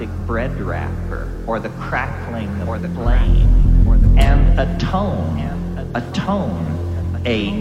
plastic bread wrapper, or the crackling, or the flame, and a tone, a tone, a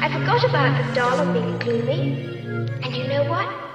I forgot about the doll being gloomy. And you know what?